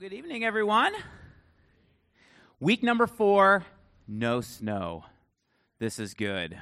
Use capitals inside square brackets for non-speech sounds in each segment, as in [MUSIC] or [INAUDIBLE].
good evening, everyone. Week number four, no snow. This is good.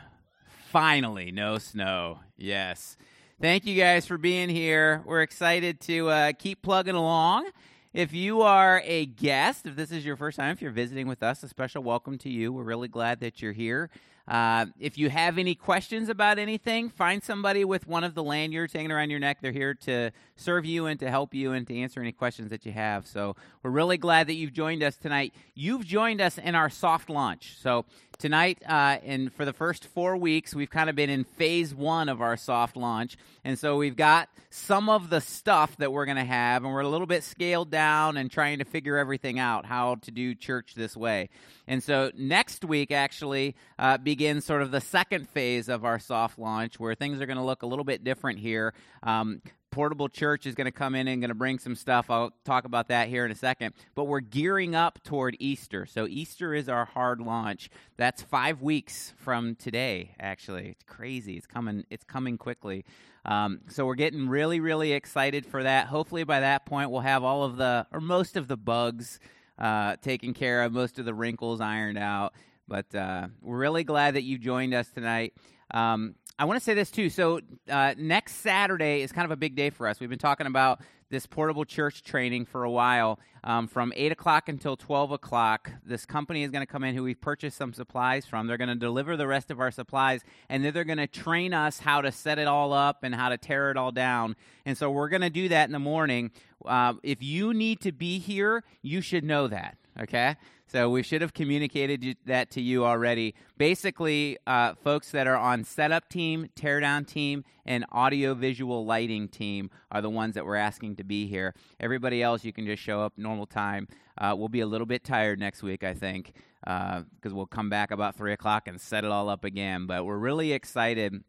Finally, no snow. Yes. Thank you guys for being here. We're excited to uh, keep plugging along. If you are a guest, if this is your first time, if you're visiting with us, a special welcome to you. We're really glad that you're here. Uh, if you have any questions about anything, find somebody with one of the lanyards hanging around your neck. They're here to serve you and to help you and to answer any questions that you have. So we're really glad that you've joined us tonight. You've joined us in our soft launch. So tonight uh, and for the first four weeks we've kind of been in phase one of our soft launch. And so we've got some of the stuff that we're going to have and we're a little bit scaled down and trying to figure everything out how to do church this way. And so next week actually uh, begins sort of the second phase of our soft launch where things are going to look a little bit different here. Um, Portable Church is going to come in and going to bring some stuff. I'll talk about that here in a second. But we're gearing up toward Easter. So Easter is our hard launch. That's five weeks from today. Actually, it's crazy. It's coming. It's coming quickly. Um, so we're getting really, really excited for that. Hopefully, by that point, we'll have all of the or most of the bugs uh, taken care of, most of the wrinkles ironed out. But uh, we're really glad that you joined us tonight. Um, I want to say this too. So uh, next Saturday is kind of a big day for us. We've been talking about this portable church training for a while. Um, from eight o'clock until twelve o'clock, this company is going to come in who we've purchased some supplies from. They're going to deliver the rest of our supplies, and then they're going to train us how to set it all up and how to tear it all down. And so we're going to do that in the morning. Uh, if you need to be here, you should know that. Okay. So we should have communicated that to you already. Basically, uh, folks that are on setup team, teardown team, and audio visual lighting team are the ones that we're asking to be here. Everybody else, you can just show up normal time. Uh, we'll be a little bit tired next week, I think, because uh, we'll come back about 3 o'clock and set it all up again. But we're really excited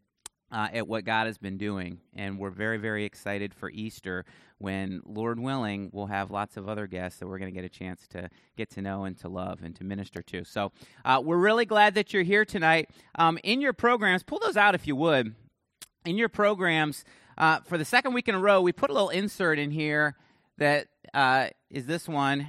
uh, at what God has been doing. And we're very, very excited for Easter when, Lord willing, we'll have lots of other guests that we're going to get a chance to get to know and to love and to minister to. So uh, we're really glad that you're here tonight. Um, in your programs, pull those out if you would. In your programs, uh, for the second week in a row, we put a little insert in here that uh, is this one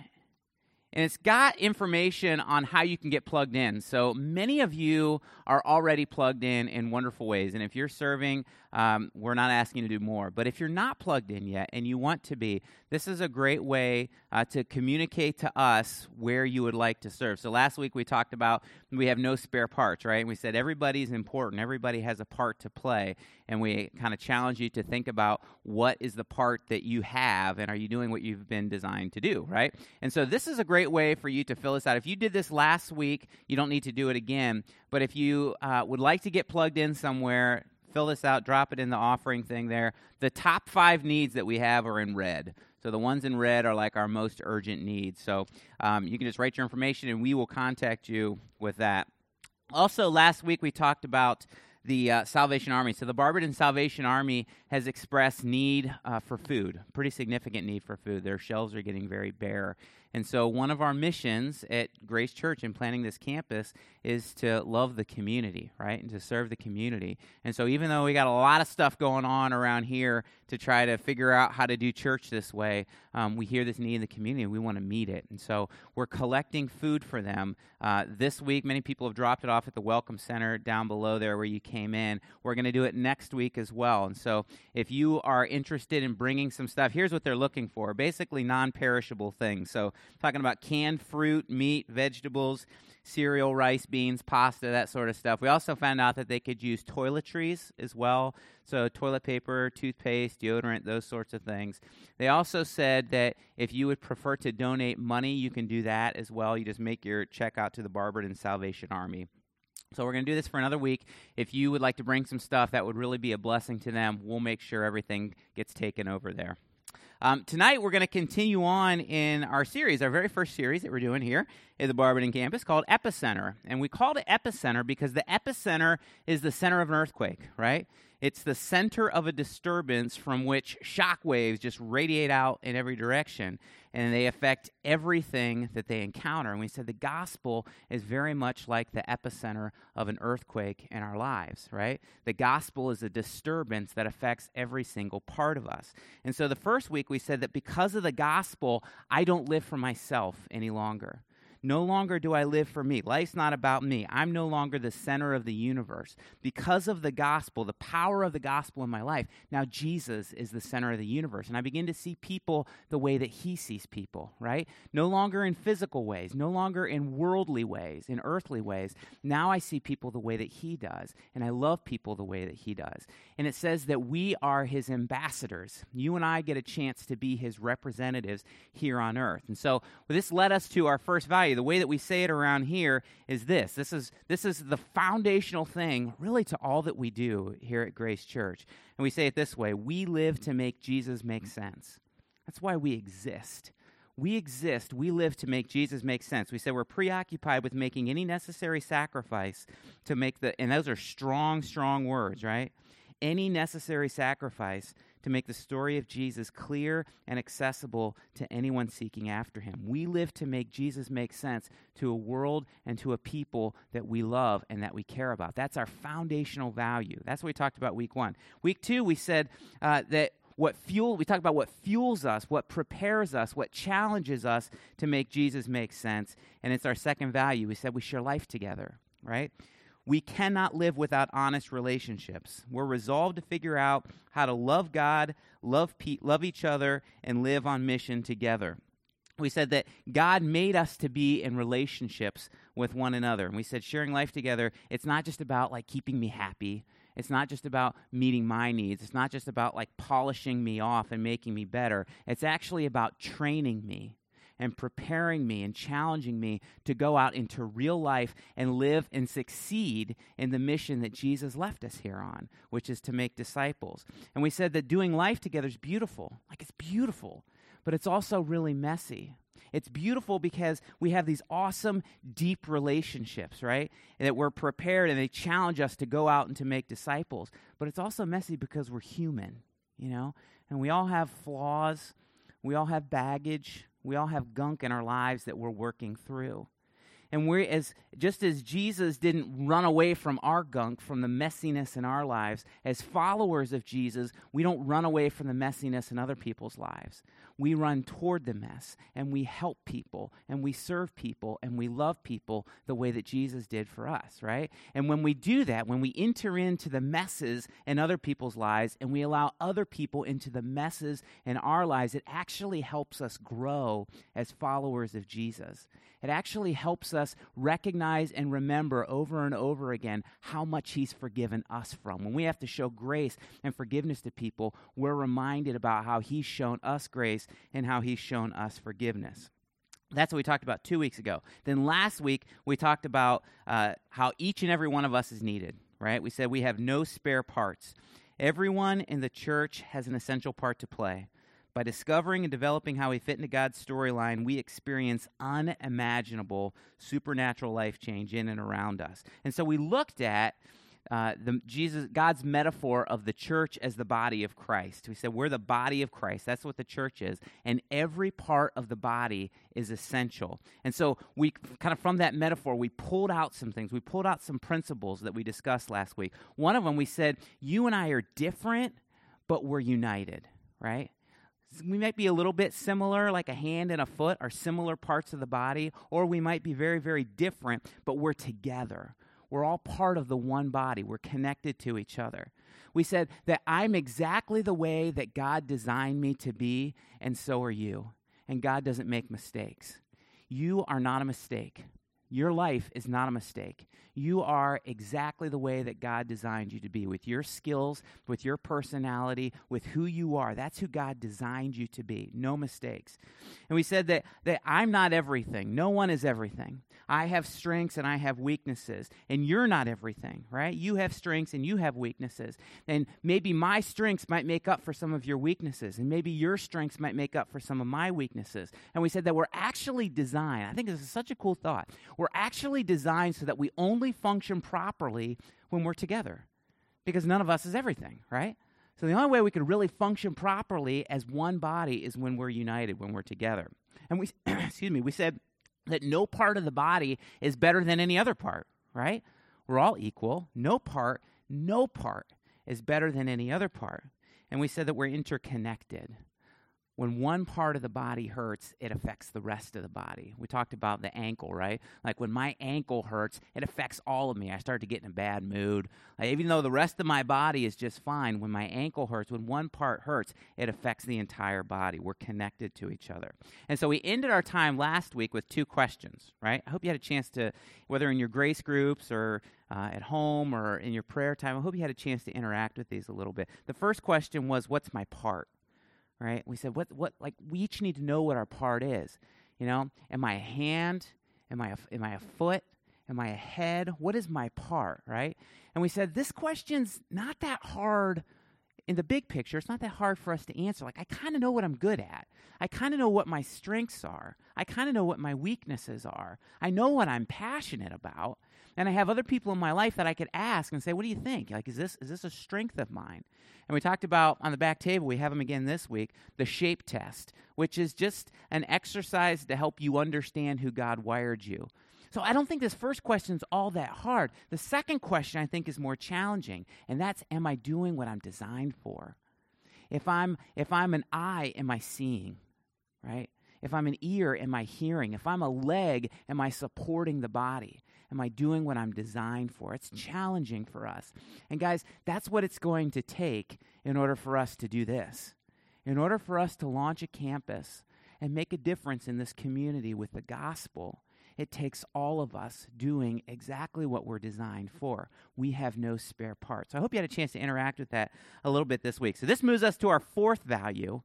and it's got information on how you can get plugged in. So many of you are already plugged in in wonderful ways. And if you're serving, um, we're not asking you to do more. But if you're not plugged in yet and you want to be, this is a great way uh, to communicate to us where you would like to serve. So last week we talked about we have no spare parts, right? And we said everybody's important, everybody has a part to play. And we kind of challenge you to think about what is the part that you have and are you doing what you've been designed to do, right? And so this is a great way for you to fill this out. If you did this last week, you don't need to do it again. But if you uh, would like to get plugged in somewhere, fill this out, drop it in the offering thing there. The top five needs that we have are in red. So the ones in red are like our most urgent needs. So um, you can just write your information and we will contact you with that. Also, last week we talked about the uh, Salvation Army. So the Barberton Salvation Army has expressed need uh, for food, pretty significant need for food. Their shelves are getting very bare. And so, one of our missions at Grace Church in planning this campus is to love the community, right? And to serve the community. And so, even though we got a lot of stuff going on around here to try to figure out how to do church this way, um, we hear this need in the community and we want to meet it. And so, we're collecting food for them. Uh, this week, many people have dropped it off at the Welcome Center down below there where you came in. We're going to do it next week as well. And so, if you are interested in bringing some stuff, here's what they're looking for basically non perishable things. So, talking about canned fruit, meat, vegetables, cereal, rice, beans, pasta, that sort of stuff. We also found out that they could use toiletries as well. So, toilet paper, toothpaste, deodorant, those sorts of things. They also said that if you would prefer to donate money, you can do that as well. You just make your check out to the Barberton Salvation Army. So we're going to do this for another week. If you would like to bring some stuff that would really be a blessing to them, we'll make sure everything gets taken over there. Um, tonight, we're going to continue on in our series, our very first series that we're doing here at the Barberton campus called Epicenter. And we called it Epicenter because the epicenter is the center of an earthquake, right? It's the center of a disturbance from which shock waves just radiate out in every direction and they affect everything that they encounter. And we said the gospel is very much like the epicenter of an earthquake in our lives, right? The gospel is a disturbance that affects every single part of us. And so the first week we said that because of the gospel, I don't live for myself any longer. No longer do I live for me. Life's not about me. I'm no longer the center of the universe. Because of the gospel, the power of the gospel in my life, now Jesus is the center of the universe. And I begin to see people the way that he sees people, right? No longer in physical ways, no longer in worldly ways, in earthly ways. Now I see people the way that he does. And I love people the way that he does. And it says that we are his ambassadors. You and I get a chance to be his representatives here on earth. And so well, this led us to our first value value. The way that we say it around here is this. This is this is the foundational thing really to all that we do here at Grace Church. And we say it this way, we live to make Jesus make sense. That's why we exist. We exist, we live to make Jesus make sense. We say we're preoccupied with making any necessary sacrifice to make the, and those are strong, strong words, right? Any necessary sacrifice to make the story of Jesus clear and accessible to anyone seeking after him. We live to make Jesus make sense to a world and to a people that we love and that we care about. That's our foundational value. That's what we talked about week one. Week two, we said uh, that what fuel we talked about what fuels us what prepares us what challenges us to make jesus make sense and it's our second value we said we share life together right we cannot live without honest relationships. We're resolved to figure out how to love God, love, pe- love each other, and live on mission together. We said that God made us to be in relationships with one another. And we said sharing life together, it's not just about like keeping me happy. It's not just about meeting my needs. It's not just about like polishing me off and making me better. It's actually about training me and preparing me and challenging me to go out into real life and live and succeed in the mission that Jesus left us here on, which is to make disciples. And we said that doing life together is beautiful. Like it's beautiful, but it's also really messy. It's beautiful because we have these awesome, deep relationships, right? And that we're prepared and they challenge us to go out and to make disciples. But it's also messy because we're human, you know? And we all have flaws, we all have baggage, we all have gunk in our lives that we're working through. And we're as just as Jesus didn't run away from our gunk, from the messiness in our lives, as followers of Jesus, we don't run away from the messiness in other people's lives. We run toward the mess and we help people and we serve people and we love people the way that Jesus did for us, right? And when we do that, when we enter into the messes in other people's lives and we allow other people into the messes in our lives, it actually helps us grow as followers of Jesus. It actually helps us recognize and remember over and over again how much He's forgiven us from. When we have to show grace and forgiveness to people, we're reminded about how He's shown us grace and how He's shown us forgiveness. That's what we talked about two weeks ago. Then last week, we talked about uh, how each and every one of us is needed, right? We said we have no spare parts. Everyone in the church has an essential part to play. By discovering and developing how we fit into God's storyline, we experience unimaginable supernatural life change in and around us. And so we looked at uh, the Jesus God's metaphor of the church as the body of Christ. We said we're the body of Christ. That's what the church is, and every part of the body is essential. And so we kind of from that metaphor we pulled out some things. We pulled out some principles that we discussed last week. One of them we said you and I are different, but we're united. Right? We might be a little bit similar, like a hand and a foot are similar parts of the body, or we might be very, very different, but we're together. We're all part of the one body. We're connected to each other. We said that I'm exactly the way that God designed me to be, and so are you. And God doesn't make mistakes. You are not a mistake. Your life is not a mistake. You are exactly the way that God designed you to be with your skills, with your personality, with who you are. That's who God designed you to be. No mistakes. And we said that, that I'm not everything. No one is everything. I have strengths and I have weaknesses. And you're not everything, right? You have strengths and you have weaknesses. And maybe my strengths might make up for some of your weaknesses. And maybe your strengths might make up for some of my weaknesses. And we said that we're actually designed. I think this is such a cool thought we're actually designed so that we only function properly when we're together. because none of us is everything, right? So the only way we can really function properly as one body is when we're united, when we're together. And we, [CLEARS THROAT] excuse me, we said that no part of the body is better than any other part, right? We're all equal. No part, no part is better than any other part. And we said that we're interconnected when one part of the body hurts, it affects the rest of the body. We talked about the ankle, right? Like when my ankle hurts, it affects all of me. I start to get in a bad mood. Like even though the rest of my body is just fine, when my ankle hurts, when one part hurts, it affects the entire body. We're connected to each other. And so we ended our time last week with two questions, right? I hope you had a chance to, whether in your grace groups or uh, at home or in your prayer time, I hope you had a chance to interact with these a little bit. The first question was, What's my part? Right? We said, what, what, like, we each need to know what our part is. You know, am I a hand? Am I a, am I a foot? Am I a head? What is my part, right? And we said, this question's not that hard in the big picture. It's not that hard for us to answer. Like, I kind of know what I'm good at. I kind of know what my strengths are. I kind of know what my weaknesses are. I know what I'm passionate about. And I have other people in my life that I could ask and say, "What do you think? Like, is this is this a strength of mine?" And we talked about on the back table. We have them again this week. The shape test, which is just an exercise to help you understand who God wired you. So I don't think this first question is all that hard. The second question I think is more challenging, and that's, "Am I doing what I'm designed for?" If I'm if I'm an eye, am I seeing? Right? If I'm an ear, am I hearing? If I'm a leg, am I supporting the body? Am I doing what I'm designed for? It's challenging for us. And guys, that's what it's going to take in order for us to do this. In order for us to launch a campus and make a difference in this community with the gospel, it takes all of us doing exactly what we're designed for. We have no spare parts. So I hope you had a chance to interact with that a little bit this week. So this moves us to our fourth value,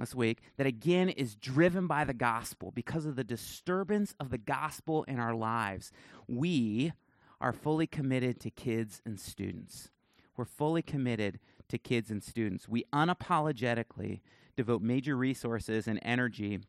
this week that again is driven by the gospel because of the disturbance of the gospel in our lives. We are fully committed to kids and students. We're fully committed to kids and students. We unapologetically devote major resources and energy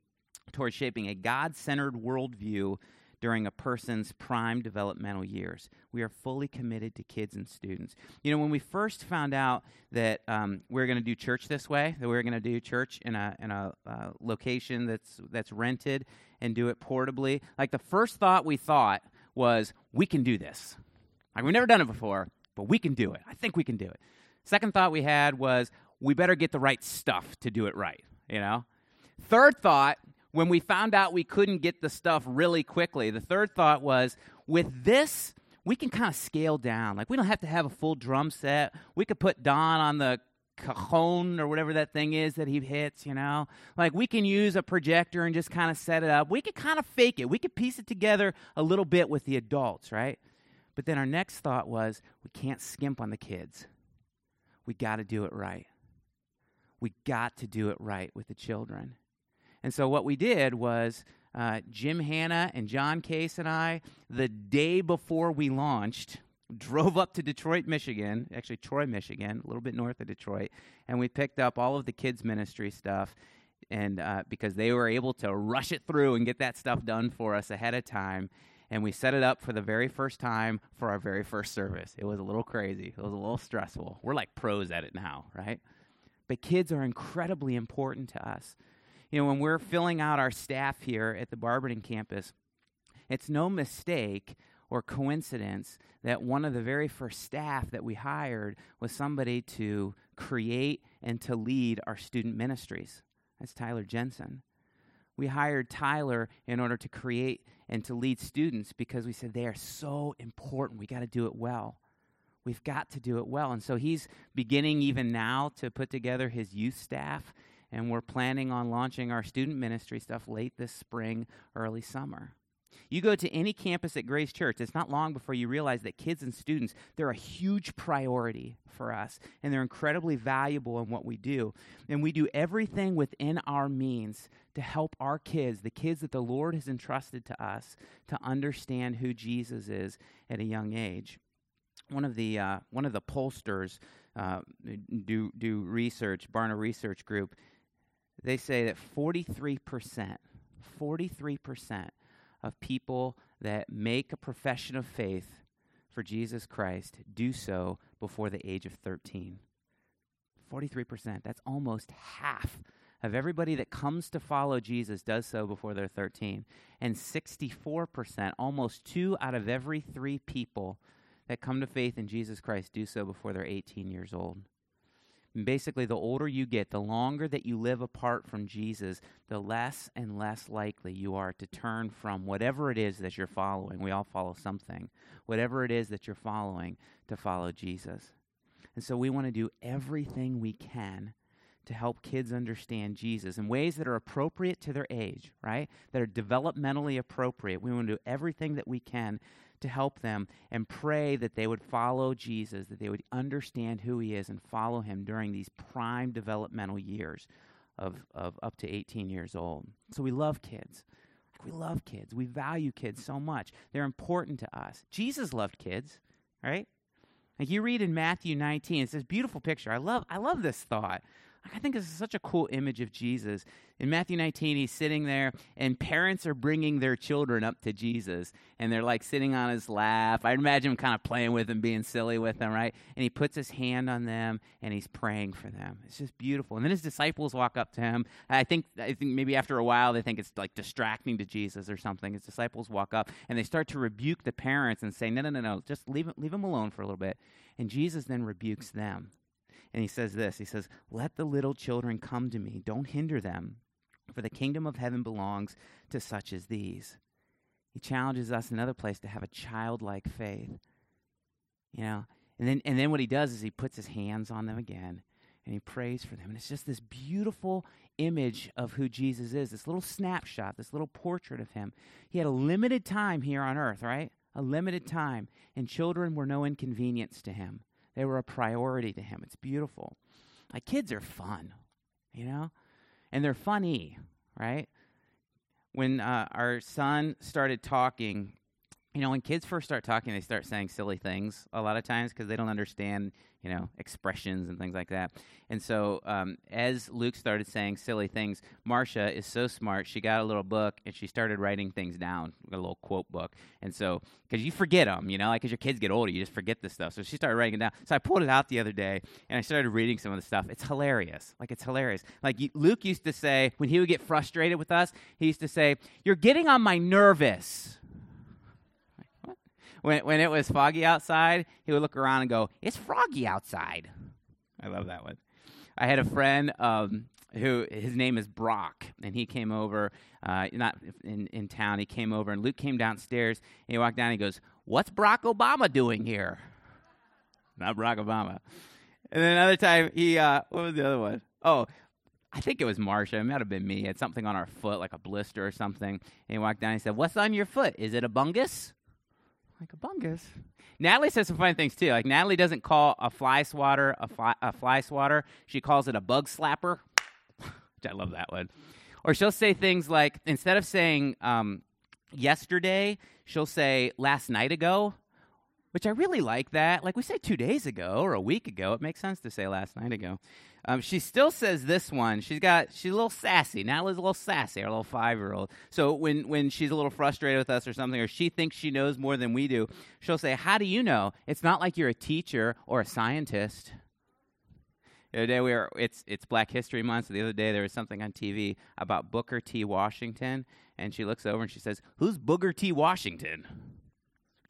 towards shaping a God centered worldview during a person's prime developmental years. We are fully committed to kids and students. You know, when we first found out that um, we are going to do church this way, that we are going to do church in a in a uh, location that's that's rented and do it portably, like the first thought we thought was, we can do this. Like we've never done it before, but we can do it. I think we can do it. Second thought we had was, we better get the right stuff to do it right. You know. Third thought when we found out we couldn't get the stuff really quickly, the third thought was with this, we can kind of scale down. Like, we don't have to have a full drum set. We could put Don on the cajon or whatever that thing is that he hits, you know? Like, we can use a projector and just kind of set it up. We could kind of fake it. We could piece it together a little bit with the adults, right? But then our next thought was we can't skimp on the kids. We got to do it right. We got to do it right with the children. And so what we did was uh, Jim Hanna and John Case and I, the day before we launched, drove up to Detroit, Michigan, actually Troy, Michigan, a little bit north of Detroit, and we picked up all of the kids' ministry stuff. And uh, because they were able to rush it through and get that stuff done for us ahead of time, and we set it up for the very first time for our very first service. It was a little crazy. It was a little stressful. We're like pros at it now, right? But kids are incredibly important to us. You know, when we're filling out our staff here at the Barberton campus, it's no mistake or coincidence that one of the very first staff that we hired was somebody to create and to lead our student ministries. That's Tyler Jensen. We hired Tyler in order to create and to lead students because we said they are so important. We got to do it well. We've got to do it well. And so he's beginning even now to put together his youth staff and we're planning on launching our student ministry stuff late this spring, early summer. You go to any campus at Grace Church, it's not long before you realize that kids and students, they're a huge priority for us, and they're incredibly valuable in what we do. And we do everything within our means to help our kids, the kids that the Lord has entrusted to us, to understand who Jesus is at a young age. One of the, uh, one of the pollsters uh, do, do research, Barna Research Group, they say that 43%, 43% of people that make a profession of faith for Jesus Christ do so before the age of 13. 43%. That's almost half of everybody that comes to follow Jesus does so before they're 13. And 64%, almost two out of every three people that come to faith in Jesus Christ do so before they're 18 years old. Basically, the older you get, the longer that you live apart from Jesus, the less and less likely you are to turn from whatever it is that you're following. We all follow something. Whatever it is that you're following, to follow Jesus. And so we want to do everything we can to help kids understand Jesus in ways that are appropriate to their age, right? That are developmentally appropriate. We want to do everything that we can to help them and pray that they would follow Jesus, that they would understand who he is and follow him during these prime developmental years of, of up to 18 years old. So we love kids. We love kids. We value kids so much. They're important to us. Jesus loved kids, right? Like you read in Matthew 19, it's this beautiful picture. I love I love this thought. I think this is such a cool image of Jesus. In Matthew 19, he's sitting there, and parents are bringing their children up to Jesus, and they're like sitting on his lap. I imagine him kind of playing with them, being silly with them, right? And he puts his hand on them, and he's praying for them. It's just beautiful. And then his disciples walk up to him. I think, I think maybe after a while, they think it's like distracting to Jesus or something. His disciples walk up, and they start to rebuke the parents and say, No, no, no, no, just leave, leave him alone for a little bit. And Jesus then rebukes them and he says this He says, Let the little children come to me, don't hinder them, for the kingdom of heaven belongs to such as these. He challenges us another place to have a childlike faith. You know, and then and then what he does is he puts his hands on them again and he prays for them. And it's just this beautiful image of who Jesus is, this little snapshot, this little portrait of him. He had a limited time here on earth, right? A limited time, and children were no inconvenience to him. They were a priority to him. It's beautiful. Like kids are fun, you know? And they're funny, right? When uh, our son started talking, you know, when kids first start talking, they start saying silly things a lot of times because they don't understand you know, expressions and things like that. And so, um, as Luke started saying silly things, Marcia is so smart. She got a little book and she started writing things down, a little quote book. And so, because you forget them, you know, like as your kids get older, you just forget this stuff. So she started writing it down. So I pulled it out the other day and I started reading some of the stuff. It's hilarious. Like it's hilarious. Like Luke used to say when he would get frustrated with us, he used to say, "You're getting on my nervous." When, when it was foggy outside, he would look around and go, It's froggy outside. I love that one. I had a friend um, who his name is Brock, and he came over, uh, not in, in town. He came over, and Luke came downstairs, and he walked down. And he goes, "What's Barack Obama doing here?" Not Barack Obama. And then another time, he uh, what was the other one? Oh, I think it was Marsha. It might have been me. He had something on our foot, like a blister or something. And he walked down. And he said, "What's on your foot? Is it a bungus?" Like a bungus. Natalie says some funny things too. Like Natalie doesn't call a fly swatter a fly, a fly swatter. She calls it a bug slapper. Which [LAUGHS] I love that one. Or she'll say things like instead of saying um, yesterday, she'll say last night ago, which I really like that. Like we say two days ago or a week ago, it makes sense to say last night ago. Um, she still says this one. She's got she's a little sassy. Natalie's a little sassy, our little five year old. So when when she's a little frustrated with us or something, or she thinks she knows more than we do, she'll say, "How do you know? It's not like you're a teacher or a scientist." The other day we were it's it's Black History Month. So the other day there was something on TV about Booker T. Washington, and she looks over and she says, "Who's Booker T. Washington?"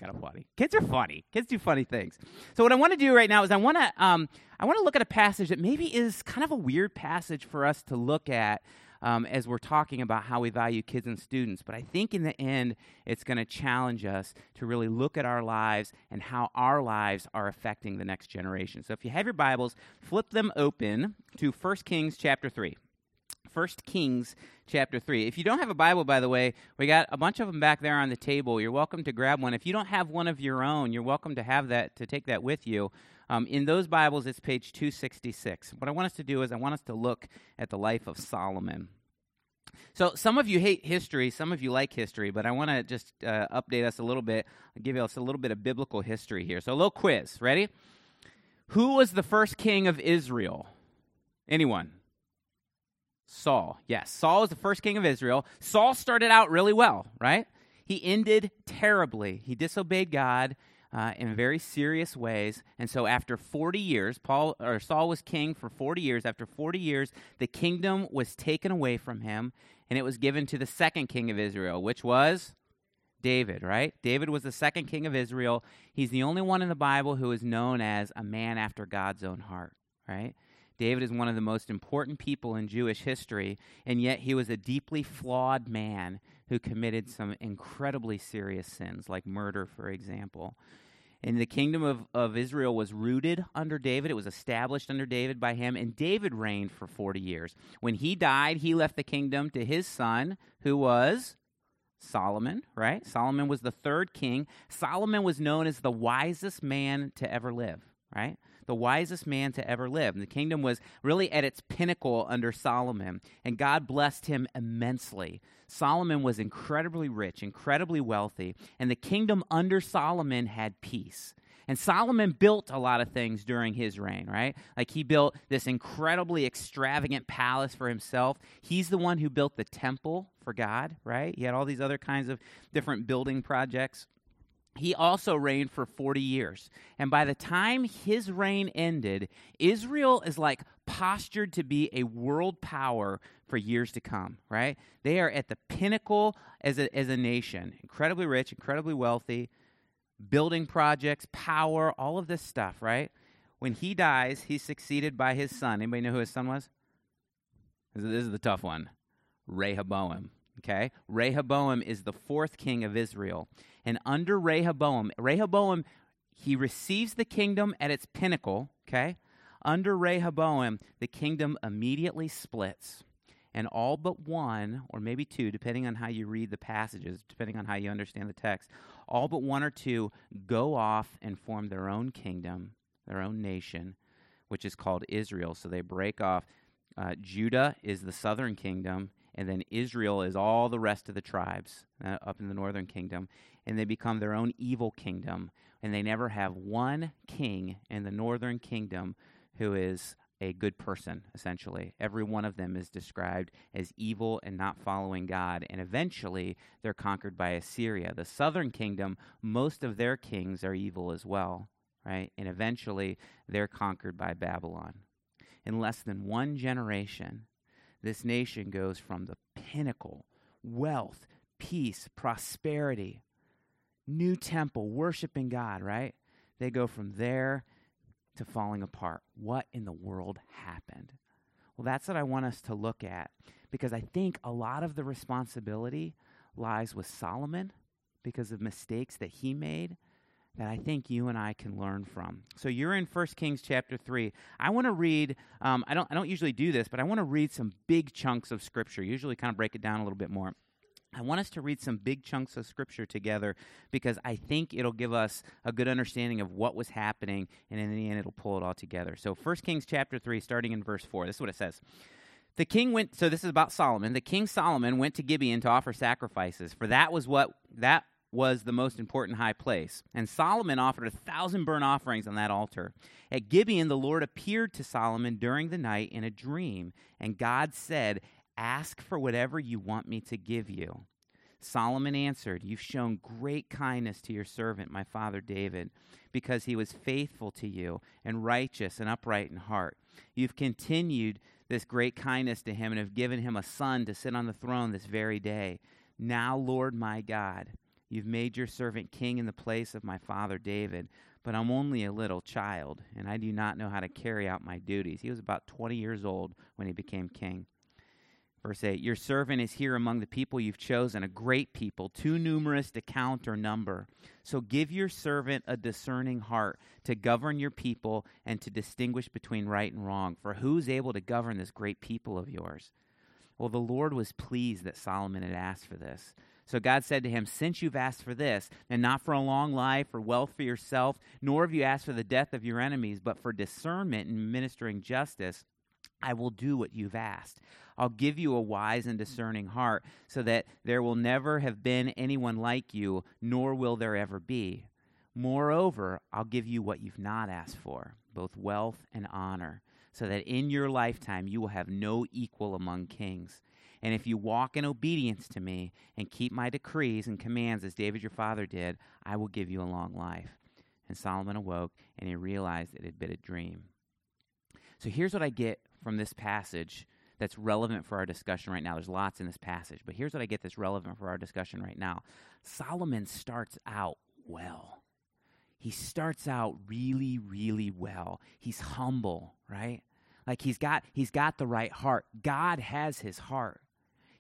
Kind of funny. Kids are funny. Kids do funny things. So what I want to do right now is I want to um, I want to look at a passage that maybe is kind of a weird passage for us to look at um, as we're talking about how we value kids and students. But I think in the end, it's going to challenge us to really look at our lives and how our lives are affecting the next generation. So if you have your Bibles, flip them open to 1 Kings chapter 3. First Kings chapter 3. If you don't have a Bible, by the way, we got a bunch of them back there on the table. You're welcome to grab one. If you don't have one of your own, you're welcome to have that, to take that with you. Um, in those Bibles, it's page 266. What I want us to do is I want us to look at the life of Solomon. So, some of you hate history, some of you like history, but I want to just uh, update us a little bit, give us a little bit of biblical history here. So, a little quiz. Ready? Who was the first king of Israel? Anyone? Saul. Yes, Saul was the first king of Israel. Saul started out really well, right? He ended terribly. He disobeyed God. uh, in very serious ways. And so, after 40 years, Paul or Saul was king for 40 years. After 40 years, the kingdom was taken away from him, and it was given to the second king of Israel, which was David, right? David was the second king of Israel. He's the only one in the Bible who is known as a man after God's own heart, right? David is one of the most important people in Jewish history, and yet he was a deeply flawed man who committed some incredibly serious sins, like murder, for example. And the kingdom of, of Israel was rooted under David. It was established under David by him, and David reigned for 40 years. When he died, he left the kingdom to his son, who was Solomon, right? Solomon was the third king. Solomon was known as the wisest man to ever live, right? The wisest man to ever live. And the kingdom was really at its pinnacle under Solomon, and God blessed him immensely. Solomon was incredibly rich, incredibly wealthy, and the kingdom under Solomon had peace. And Solomon built a lot of things during his reign, right? Like he built this incredibly extravagant palace for himself. He's the one who built the temple for God, right? He had all these other kinds of different building projects he also reigned for 40 years. And by the time his reign ended, Israel is like postured to be a world power for years to come, right? They are at the pinnacle as a, as a nation, incredibly rich, incredibly wealthy, building projects, power, all of this stuff, right? When he dies, he's succeeded by his son. Anybody know who his son was? This is the tough one Rehoboam. Okay? Rehoboam is the fourth king of Israel. And under Rehoboam, Rehoboam, he receives the kingdom at its pinnacle. Okay? Under Rehoboam, the kingdom immediately splits. And all but one, or maybe two, depending on how you read the passages, depending on how you understand the text, all but one or two go off and form their own kingdom, their own nation, which is called Israel. So they break off. Uh, Judah is the southern kingdom, and then Israel is all the rest of the tribes uh, up in the northern kingdom, and they become their own evil kingdom, and they never have one king in the northern kingdom who is a good person, essentially. Every one of them is described as evil and not following God, and eventually they're conquered by Assyria. The southern kingdom, most of their kings are evil as well, right? And eventually they're conquered by Babylon. In less than one generation, this nation goes from the pinnacle wealth, peace, prosperity, new temple, worshiping God, right? They go from there to falling apart. What in the world happened? Well, that's what I want us to look at because I think a lot of the responsibility lies with Solomon because of mistakes that he made that I think you and I can learn from. So you're in 1 Kings chapter 3. I want to read, um, I, don't, I don't usually do this, but I want to read some big chunks of Scripture, usually kind of break it down a little bit more. I want us to read some big chunks of Scripture together because I think it'll give us a good understanding of what was happening, and in the end, it'll pull it all together. So 1 Kings chapter 3, starting in verse 4, this is what it says. The king went, so this is about Solomon. The king Solomon went to Gibeon to offer sacrifices, for that was what, that was the most important high place. And Solomon offered a thousand burnt offerings on that altar. At Gibeon, the Lord appeared to Solomon during the night in a dream, and God said, Ask for whatever you want me to give you. Solomon answered, You've shown great kindness to your servant, my father David, because he was faithful to you and righteous and upright in heart. You've continued this great kindness to him and have given him a son to sit on the throne this very day. Now, Lord my God, You've made your servant king in the place of my father David, but I'm only a little child, and I do not know how to carry out my duties. He was about 20 years old when he became king. Verse 8 Your servant is here among the people you've chosen, a great people, too numerous to count or number. So give your servant a discerning heart to govern your people and to distinguish between right and wrong. For who's able to govern this great people of yours? Well, the Lord was pleased that Solomon had asked for this. So God said to him, Since you've asked for this, and not for a long life or wealth for yourself, nor have you asked for the death of your enemies, but for discernment and ministering justice, I will do what you've asked. I'll give you a wise and discerning heart, so that there will never have been anyone like you, nor will there ever be. Moreover, I'll give you what you've not asked for, both wealth and honor, so that in your lifetime you will have no equal among kings. And if you walk in obedience to me and keep my decrees and commands as David your father did, I will give you a long life. And Solomon awoke, and he realized it had been a dream. So here's what I get from this passage that's relevant for our discussion right now. There's lots in this passage, but here's what I get that's relevant for our discussion right now. Solomon starts out well. He starts out really, really well. He's humble, right? Like he's got he's got the right heart. God has his heart.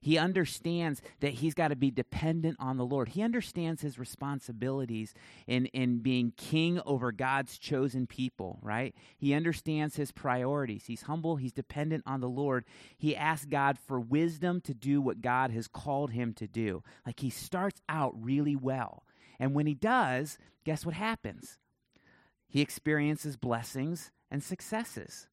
He understands that he's got to be dependent on the Lord. He understands his responsibilities in, in being king over God's chosen people, right? He understands his priorities. He's humble, he's dependent on the Lord. He asks God for wisdom to do what God has called him to do. Like he starts out really well. And when he does, guess what happens? He experiences blessings and successes.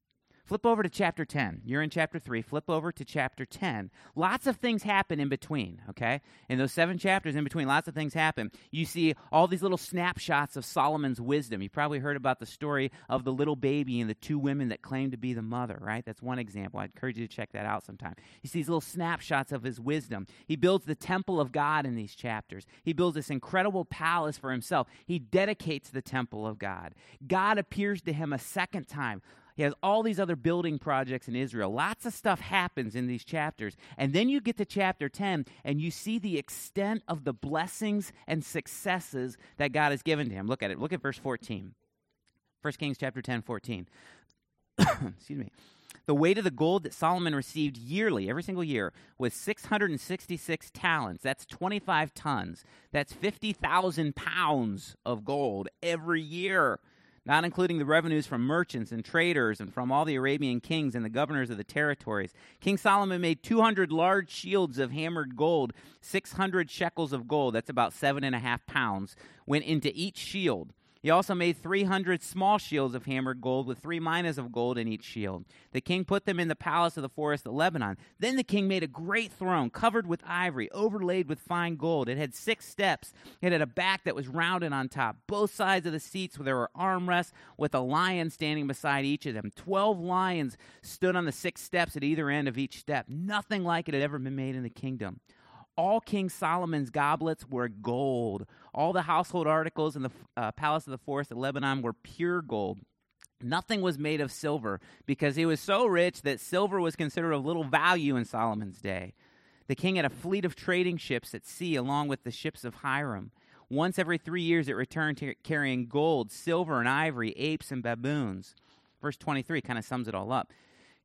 Flip over to chapter 10. You're in chapter 3. Flip over to chapter 10. Lots of things happen in between, okay? In those seven chapters in between, lots of things happen. You see all these little snapshots of Solomon's wisdom. You probably heard about the story of the little baby and the two women that claimed to be the mother, right? That's one example. I encourage you to check that out sometime. You see these little snapshots of his wisdom. He builds the temple of God in these chapters. He builds this incredible palace for himself. He dedicates the temple of God. God appears to him a second time he has all these other building projects in Israel. Lots of stuff happens in these chapters. And then you get to chapter 10 and you see the extent of the blessings and successes that God has given to him. Look at it. Look at verse 14. 1 Kings chapter 10, 14. [COUGHS] Excuse me. The weight of the gold that Solomon received yearly, every single year, was 666 talents. That's 25 tons. That's 50,000 pounds of gold every year not including the revenues from merchants and traders and from all the Arabian kings and the governors of the territories. King Solomon made 200 large shields of hammered gold, 600 shekels of gold, that's about seven and a half pounds, went into each shield. He also made 300 small shields of hammered gold with three minas of gold in each shield. The king put them in the palace of the forest of Lebanon. Then the king made a great throne covered with ivory, overlaid with fine gold. It had six steps. It had a back that was rounded on top. Both sides of the seats where there were armrests with a lion standing beside each of them. Twelve lions stood on the six steps at either end of each step. Nothing like it had ever been made in the kingdom. All King Solomon's goblets were gold. All the household articles in the uh, palace of the forest of Lebanon were pure gold. Nothing was made of silver because he was so rich that silver was considered of little value in Solomon's day. The king had a fleet of trading ships at sea along with the ships of Hiram. Once every three years, it returned carrying gold, silver, and ivory, apes, and baboons. Verse 23 kind of sums it all up.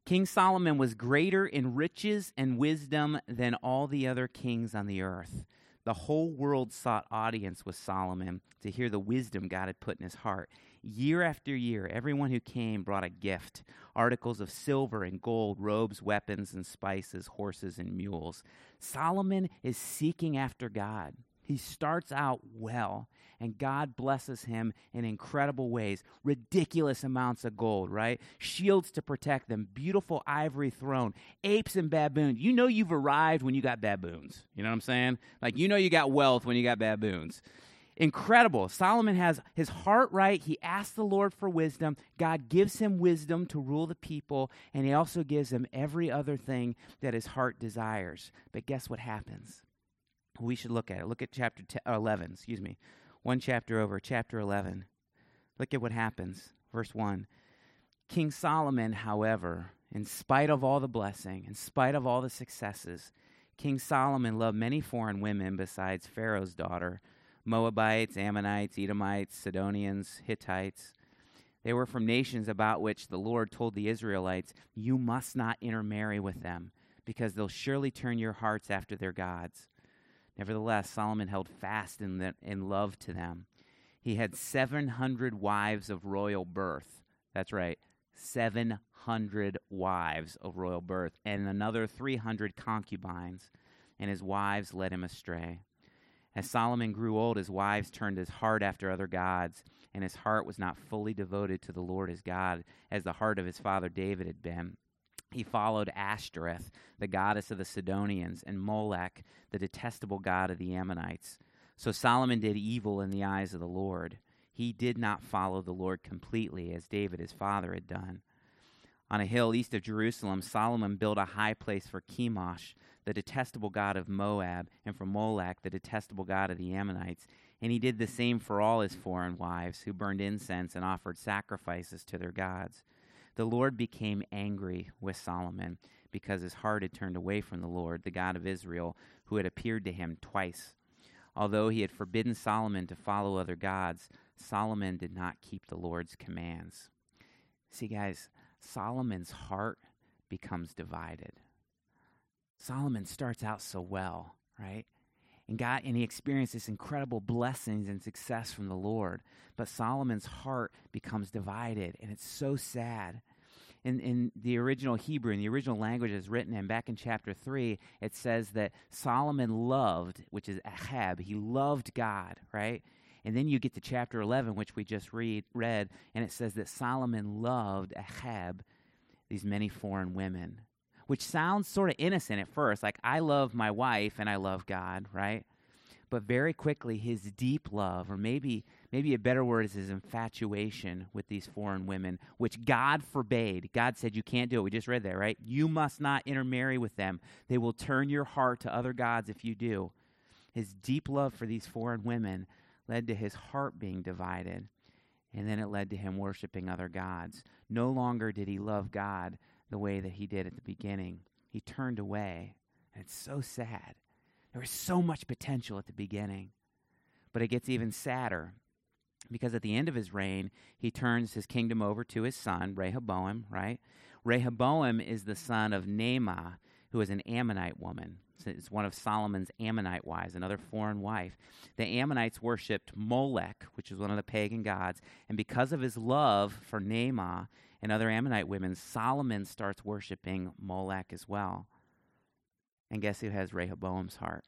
King Solomon was greater in riches and wisdom than all the other kings on the earth. The whole world sought audience with Solomon to hear the wisdom God had put in his heart. Year after year, everyone who came brought a gift articles of silver and gold, robes, weapons, and spices, horses, and mules. Solomon is seeking after God. He starts out well, and God blesses him in incredible ways. Ridiculous amounts of gold, right? Shields to protect them, beautiful ivory throne, apes and baboons. You know you've arrived when you got baboons. You know what I'm saying? Like, you know you got wealth when you got baboons. Incredible. Solomon has his heart right. He asks the Lord for wisdom. God gives him wisdom to rule the people, and he also gives him every other thing that his heart desires. But guess what happens? We should look at it. Look at chapter 10, uh, 11, excuse me. One chapter over, chapter 11. Look at what happens. Verse 1. King Solomon, however, in spite of all the blessing, in spite of all the successes, King Solomon loved many foreign women besides Pharaoh's daughter Moabites, Ammonites, Edomites, Sidonians, Hittites. They were from nations about which the Lord told the Israelites, You must not intermarry with them, because they'll surely turn your hearts after their gods. Nevertheless, Solomon held fast in, the, in love to them. He had 700 wives of royal birth. That's right, 700 wives of royal birth, and another 300 concubines, and his wives led him astray. As Solomon grew old, his wives turned his heart after other gods, and his heart was not fully devoted to the Lord his God, as the heart of his father David had been. He followed Ashtoreth, the goddess of the Sidonians, and Molech, the detestable god of the Ammonites. So Solomon did evil in the eyes of the Lord. He did not follow the Lord completely, as David his father had done. On a hill east of Jerusalem, Solomon built a high place for Chemosh, the detestable god of Moab, and for Molech, the detestable god of the Ammonites. And he did the same for all his foreign wives, who burned incense and offered sacrifices to their gods. The Lord became angry with Solomon because his heart had turned away from the Lord, the God of Israel, who had appeared to him twice. Although he had forbidden Solomon to follow other gods, Solomon did not keep the Lord's commands. See, guys, Solomon's heart becomes divided. Solomon starts out so well, right? And and he experiences incredible blessings and success from the Lord. But Solomon's heart becomes divided, and it's so sad. In, in the original Hebrew, in the original language is written and back in chapter 3, it says that Solomon loved, which is Ahab, he loved God, right? And then you get to chapter 11, which we just read, read, and it says that Solomon loved Ahab, these many foreign women, which sounds sort of innocent at first. Like, I love my wife and I love God, right? But very quickly, his deep love, or maybe, maybe a better word is his infatuation with these foreign women, which God forbade. God said, You can't do it. We just read that, right? You must not intermarry with them. They will turn your heart to other gods if you do. His deep love for these foreign women led to his heart being divided, and then it led to him worshiping other gods. No longer did he love God the way that he did at the beginning. He turned away, and it's so sad. There was so much potential at the beginning, but it gets even sadder because at the end of his reign, he turns his kingdom over to his son, Rehoboam, right? Rehoboam is the son of Naamah, who is an Ammonite woman. It's one of Solomon's Ammonite wives, another foreign wife. The Ammonites worshipped Molech, which is one of the pagan gods, and because of his love for Naamah and other Ammonite women, Solomon starts worshiping Molech as well. And guess who has Rehoboam's heart?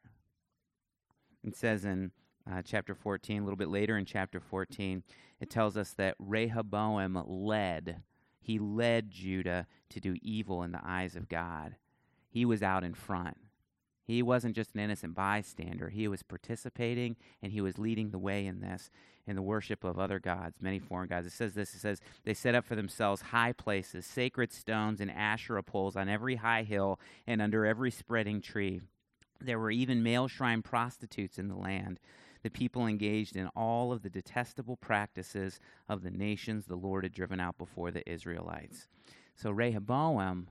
It says in uh, chapter 14, a little bit later in chapter 14, it tells us that Rehoboam led, he led Judah to do evil in the eyes of God. He was out in front. He wasn't just an innocent bystander. He was participating and he was leading the way in this, in the worship of other gods, many foreign gods. It says this it says, They set up for themselves high places, sacred stones, and Asherah poles on every high hill and under every spreading tree. There were even male shrine prostitutes in the land. The people engaged in all of the detestable practices of the nations the Lord had driven out before the Israelites. So Rehoboam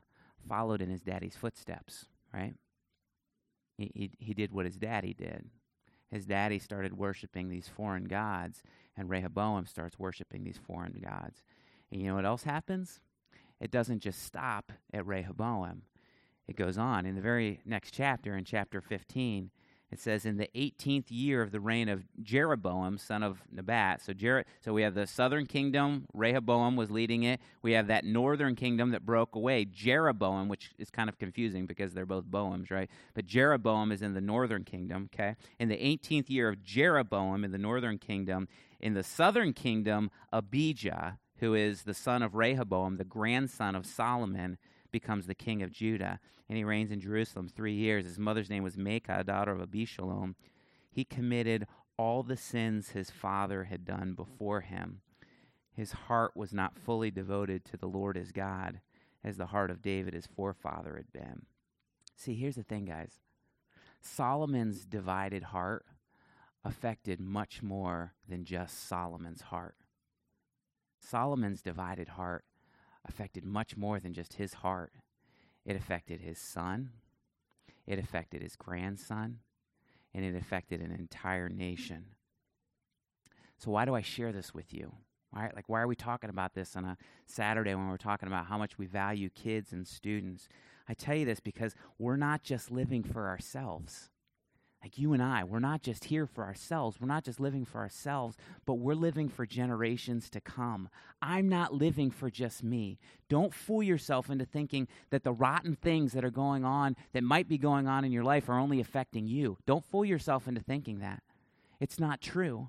followed in his daddy's footsteps, right? He, he, did what his daddy did. His daddy started worshiping these foreign gods, and Rehoboam starts worshiping these foreign gods. And you know what else happens? It doesn't just stop at Rehoboam. It goes on. In the very next chapter, in chapter 15, it says, In the 18th year of the reign of Jeroboam, son of Nebat. So, Jer- so we have the southern kingdom, Rehoboam was leading it. We have that northern kingdom that broke away, Jeroboam, which is kind of confusing because they're both Boams, right? But Jeroboam is in the northern kingdom, okay? In the 18th year of Jeroboam in the northern kingdom, in the southern kingdom, Abijah, who is the son of Rehoboam, the grandson of Solomon, becomes the king of Judah, and he reigns in Jerusalem three years. His mother's name was Maacah, daughter of Abishalom. He committed all the sins his father had done before him. His heart was not fully devoted to the Lord his God, as the heart of David his forefather had been. See, here's the thing, guys Solomon's divided heart affected much more than just Solomon's heart. Solomon's divided heart affected much more than just his heart. It affected his son, it affected his grandson, and it affected an entire nation. So, why do I share this with you? Why, like, why are we talking about this on a Saturday when we're talking about how much we value kids and students? I tell you this because we're not just living for ourselves like you and I, we're not just here for ourselves. We're not just living for ourselves, but we're living for generations to come. I'm not living for just me. Don't fool yourself into thinking that the rotten things that are going on, that might be going on in your life, are only affecting you. Don't fool yourself into thinking that. It's not true.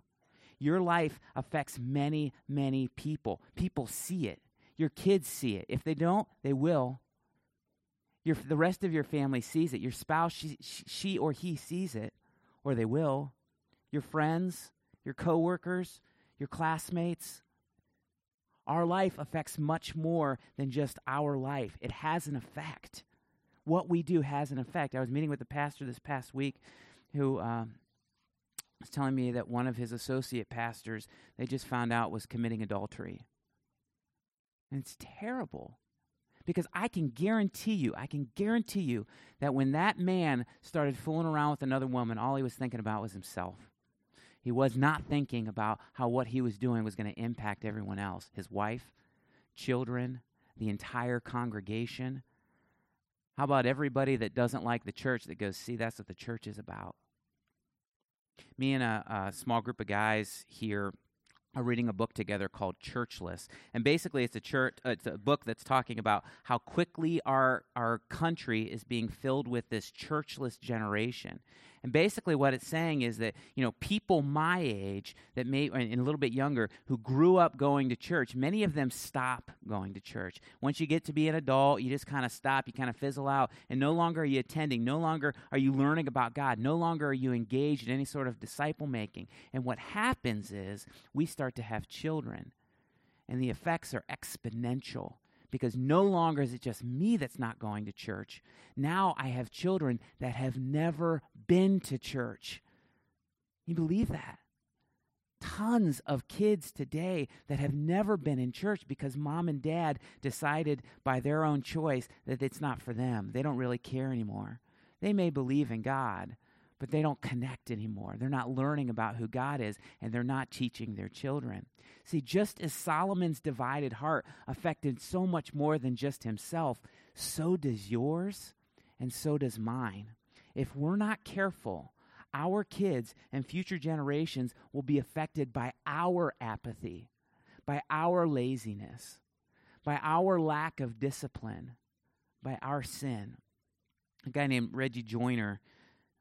Your life affects many, many people. People see it. Your kids see it. If they don't, they will. Your, the rest of your family sees it. Your spouse, she, she or he sees it, or they will. Your friends, your coworkers, your classmates. Our life affects much more than just our life, it has an effect. What we do has an effect. I was meeting with the pastor this past week who um, was telling me that one of his associate pastors they just found out was committing adultery. And it's terrible. Because I can guarantee you, I can guarantee you that when that man started fooling around with another woman, all he was thinking about was himself. He was not thinking about how what he was doing was going to impact everyone else his wife, children, the entire congregation. How about everybody that doesn't like the church that goes, see, that's what the church is about? Me and a, a small group of guys here are reading a book together called Churchless, and basically it's a church. Uh, it's a book that's talking about how quickly our our country is being filled with this churchless generation. And basically, what it's saying is that you know people my age that may and a little bit younger who grew up going to church, many of them stop going to church. Once you get to be an adult, you just kind of stop. You kind of fizzle out, and no longer are you attending. No longer are you learning about God. No longer are you engaged in any sort of disciple making. And what happens is we start to have children, and the effects are exponential because no longer is it just me that's not going to church. Now I have children that have never been to church. You believe that? Tons of kids today that have never been in church because mom and dad decided by their own choice that it's not for them. They don't really care anymore. They may believe in God, but they don't connect anymore. They're not learning about who God is, and they're not teaching their children. See, just as Solomon's divided heart affected so much more than just himself, so does yours, and so does mine. If we're not careful, our kids and future generations will be affected by our apathy, by our laziness, by our lack of discipline, by our sin. A guy named Reggie Joiner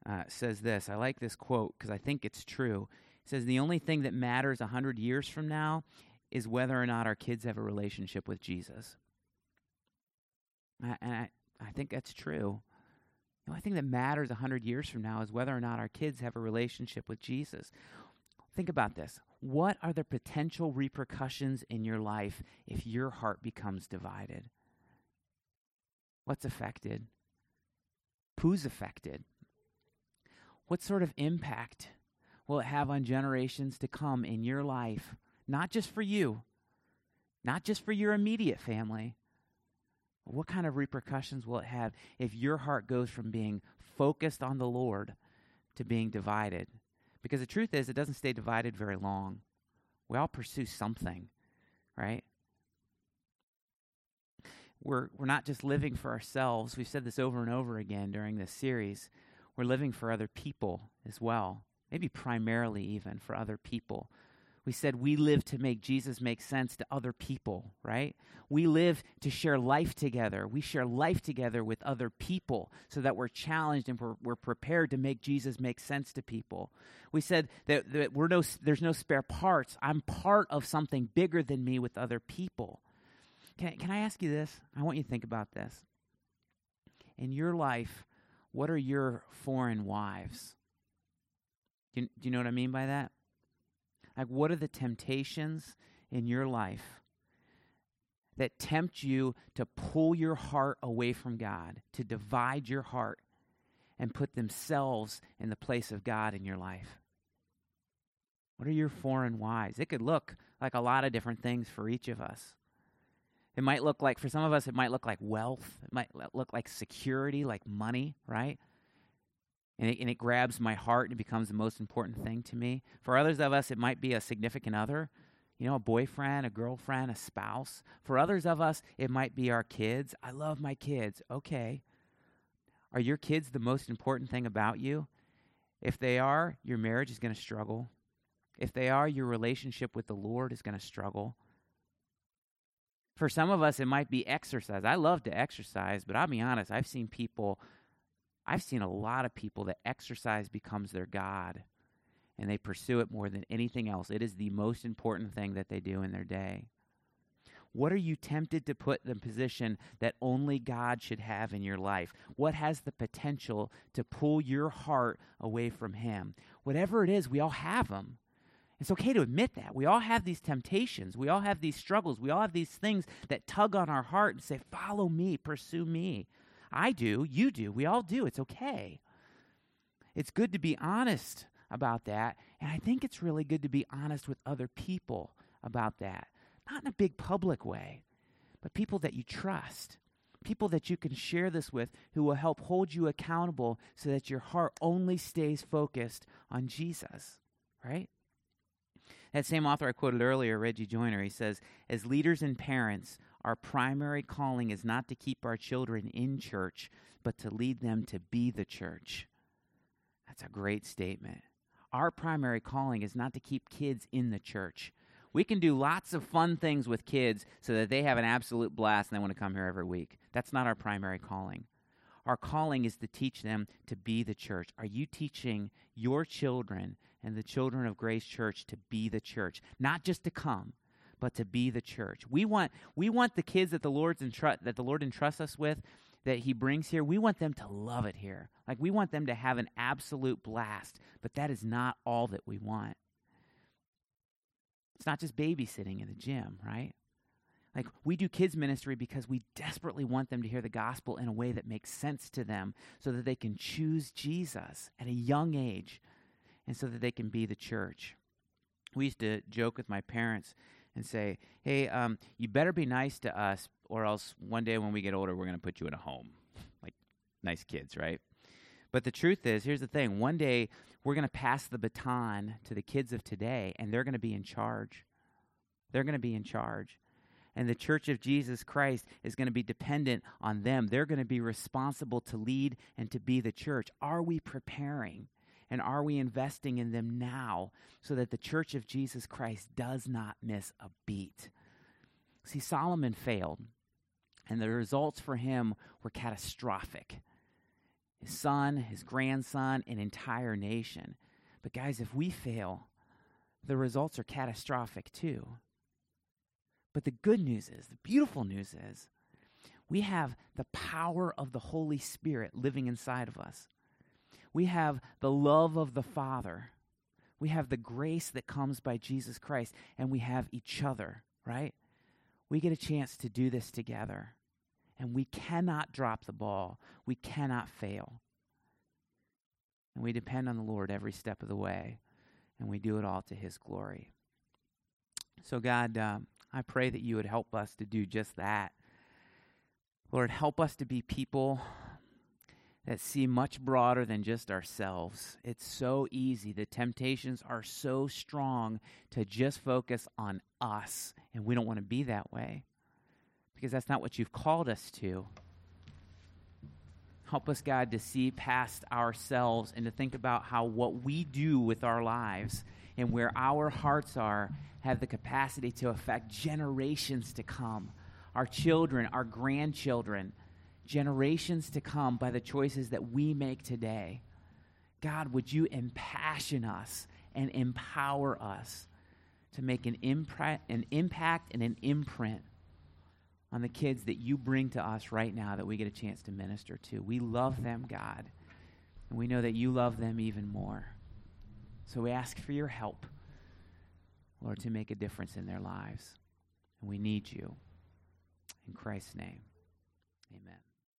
uh, says this. I like this quote because I think it's true. Says, The only thing that matters 100 years from now is whether or not our kids have a relationship with Jesus. And I, I think that's true. The only thing that matters 100 years from now is whether or not our kids have a relationship with Jesus. Think about this. What are the potential repercussions in your life if your heart becomes divided? What's affected? Who's affected? What sort of impact will it have on generations to come in your life? Not just for you, not just for your immediate family. What kind of repercussions will it have if your heart goes from being focused on the Lord to being divided? Because the truth is, it doesn't stay divided very long. We all pursue something, right? We're, we're not just living for ourselves. We've said this over and over again during this series we're living for other people as well, maybe primarily even for other people. We said we live to make Jesus make sense to other people, right? We live to share life together. We share life together with other people so that we're challenged and we're, we're prepared to make Jesus make sense to people. We said that, that we're no, there's no spare parts. I'm part of something bigger than me with other people. Can, can I ask you this? I want you to think about this. In your life, what are your foreign wives? Do you, do you know what I mean by that? Like, what are the temptations in your life that tempt you to pull your heart away from God, to divide your heart, and put themselves in the place of God in your life? What are your foreign wives? It could look like a lot of different things for each of us. It might look like, for some of us, it might look like wealth. It might look like security, like money, right? And it, and it grabs my heart and it becomes the most important thing to me. For others of us, it might be a significant other, you know, a boyfriend, a girlfriend, a spouse. For others of us, it might be our kids. I love my kids. Okay. Are your kids the most important thing about you? If they are, your marriage is going to struggle. If they are, your relationship with the Lord is going to struggle. For some of us, it might be exercise. I love to exercise, but I'll be honest, I've seen people, I've seen a lot of people that exercise becomes their God and they pursue it more than anything else. It is the most important thing that they do in their day. What are you tempted to put in the position that only God should have in your life? What has the potential to pull your heart away from Him? Whatever it is, we all have them. It's okay to admit that. We all have these temptations. We all have these struggles. We all have these things that tug on our heart and say, Follow me, pursue me. I do. You do. We all do. It's okay. It's good to be honest about that. And I think it's really good to be honest with other people about that. Not in a big public way, but people that you trust. People that you can share this with who will help hold you accountable so that your heart only stays focused on Jesus, right? That same author I quoted earlier, Reggie Joiner, he says, As leaders and parents, our primary calling is not to keep our children in church, but to lead them to be the church. That's a great statement. Our primary calling is not to keep kids in the church. We can do lots of fun things with kids so that they have an absolute blast and they want to come here every week. That's not our primary calling. Our calling is to teach them to be the church. Are you teaching your children and the children of Grace Church to be the church? Not just to come, but to be the church. We want we want the kids that the Lord's entru- that the Lord entrusts us with that he brings here. We want them to love it here. Like we want them to have an absolute blast, but that is not all that we want. It's not just babysitting in the gym, right? Like, we do kids' ministry because we desperately want them to hear the gospel in a way that makes sense to them so that they can choose Jesus at a young age and so that they can be the church. We used to joke with my parents and say, hey, um, you better be nice to us, or else one day when we get older, we're going to put you in a home. Like, nice kids, right? But the truth is, here's the thing one day we're going to pass the baton to the kids of today, and they're going to be in charge. They're going to be in charge and the church of Jesus Christ is going to be dependent on them. They're going to be responsible to lead and to be the church. Are we preparing? And are we investing in them now so that the church of Jesus Christ does not miss a beat? See, Solomon failed, and the results for him were catastrophic. His son, his grandson, an entire nation. But, guys, if we fail, the results are catastrophic too. But the good news is, the beautiful news is, we have the power of the Holy Spirit living inside of us. We have the love of the Father. We have the grace that comes by Jesus Christ, and we have each other, right? We get a chance to do this together. And we cannot drop the ball. We cannot fail. And we depend on the Lord every step of the way. And we do it all to His glory. So, God, um, I pray that you would help us to do just that. Lord, help us to be people that see much broader than just ourselves. It's so easy. The temptations are so strong to just focus on us, and we don't want to be that way because that's not what you've called us to. Help us, God, to see past ourselves and to think about how what we do with our lives and where our hearts are have the capacity to affect generations to come our children, our grandchildren, generations to come by the choices that we make today. God, would you impassion us and empower us to make an, impre- an impact and an imprint on the kids that you bring to us right now that we get a chance to minister to? We love them, God, and we know that you love them even more. So we ask for your help, Lord, to make a difference in their lives. And we need you. In Christ's name, amen.